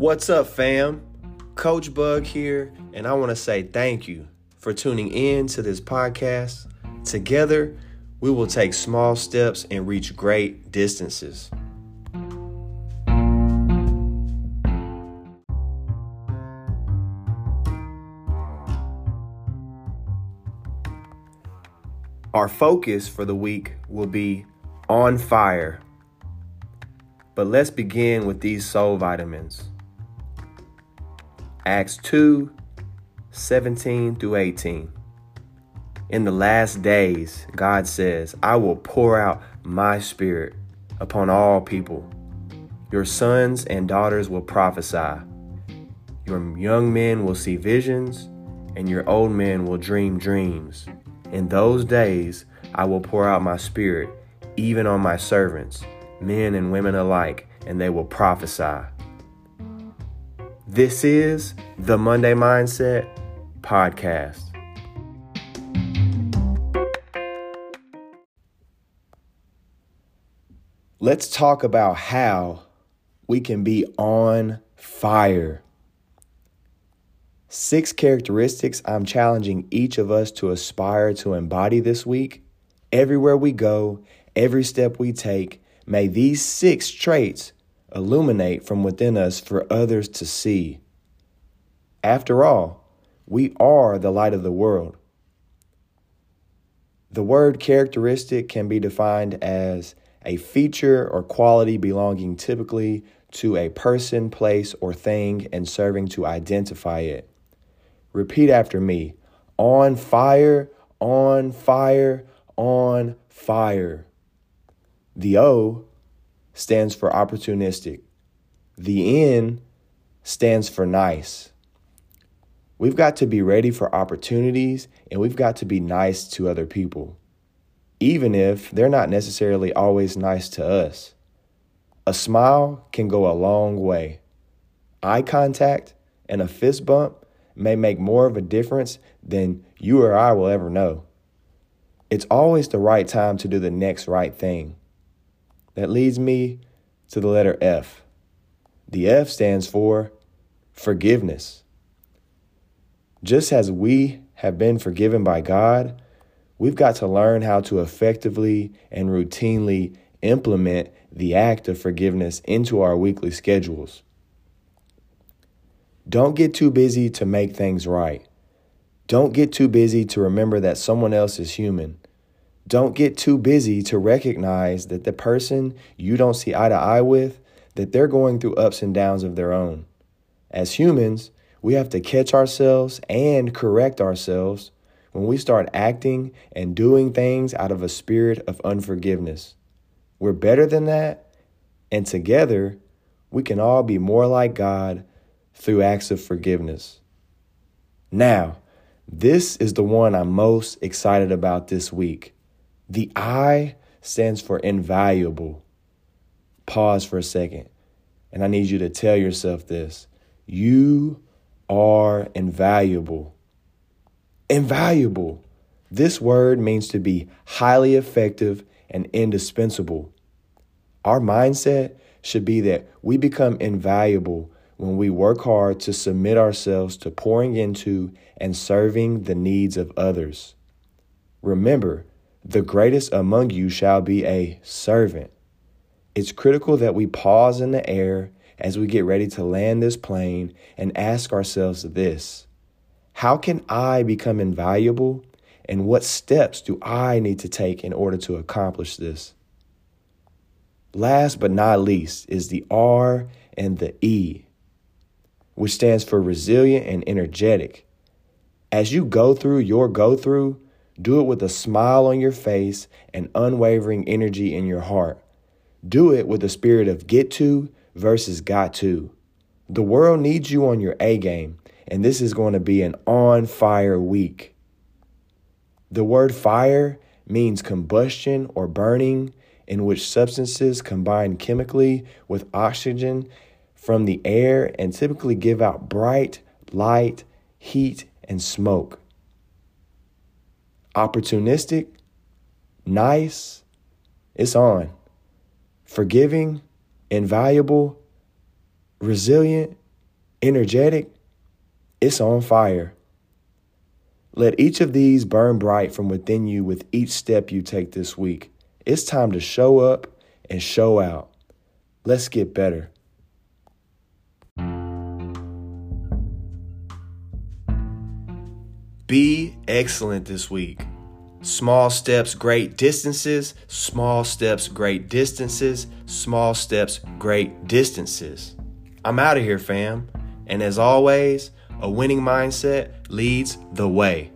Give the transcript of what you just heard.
What's up, fam? Coach Bug here, and I want to say thank you for tuning in to this podcast. Together, we will take small steps and reach great distances. Our focus for the week will be on fire. But let's begin with these soul vitamins. Acts 2 17 through 18. In the last days, God says, I will pour out my spirit upon all people. Your sons and daughters will prophesy. Your young men will see visions, and your old men will dream dreams. In those days, I will pour out my spirit even on my servants, men and women alike, and they will prophesy. This is the Monday Mindset Podcast. Let's talk about how we can be on fire. Six characteristics I'm challenging each of us to aspire to embody this week. Everywhere we go, every step we take, may these six traits illuminate from within us for others to see. After all, we are the light of the world. The word characteristic can be defined as a feature or quality belonging typically to a person, place, or thing and serving to identify it. Repeat after me on fire, on fire, on fire. The O stands for opportunistic, the N stands for nice. We've got to be ready for opportunities and we've got to be nice to other people, even if they're not necessarily always nice to us. A smile can go a long way. Eye contact and a fist bump may make more of a difference than you or I will ever know. It's always the right time to do the next right thing. That leads me to the letter F. The F stands for forgiveness. Just as we have been forgiven by God, we've got to learn how to effectively and routinely implement the act of forgiveness into our weekly schedules. Don't get too busy to make things right. Don't get too busy to remember that someone else is human. Don't get too busy to recognize that the person you don't see eye to eye with, that they're going through ups and downs of their own. As humans, we have to catch ourselves and correct ourselves when we start acting and doing things out of a spirit of unforgiveness. We're better than that, and together we can all be more like God through acts of forgiveness. Now, this is the one I'm most excited about this week. The I stands for invaluable. Pause for a second, and I need you to tell yourself this you are invaluable. Invaluable. This word means to be highly effective and indispensable. Our mindset should be that we become invaluable when we work hard to submit ourselves to pouring into and serving the needs of others. Remember, the greatest among you shall be a servant. It's critical that we pause in the air as we get ready to land this plane and ask ourselves this How can I become invaluable? And what steps do I need to take in order to accomplish this? Last but not least is the R and the E which stands for resilient and energetic. As you go through your go through, do it with a smile on your face and unwavering energy in your heart. Do it with a spirit of get to versus got to. The world needs you on your A game, and this is going to be an on fire week. The word fire means combustion or burning, in which substances combine chemically with oxygen from the air and typically give out bright light, heat, and smoke. Opportunistic, nice, it's on. Forgiving, invaluable, resilient, energetic, it's on fire. Let each of these burn bright from within you with each step you take this week. It's time to show up and show out. Let's get better. Be excellent this week. Small steps, great distances. Small steps, great distances. Small steps, great distances. I'm out of here, fam. And as always, a winning mindset leads the way.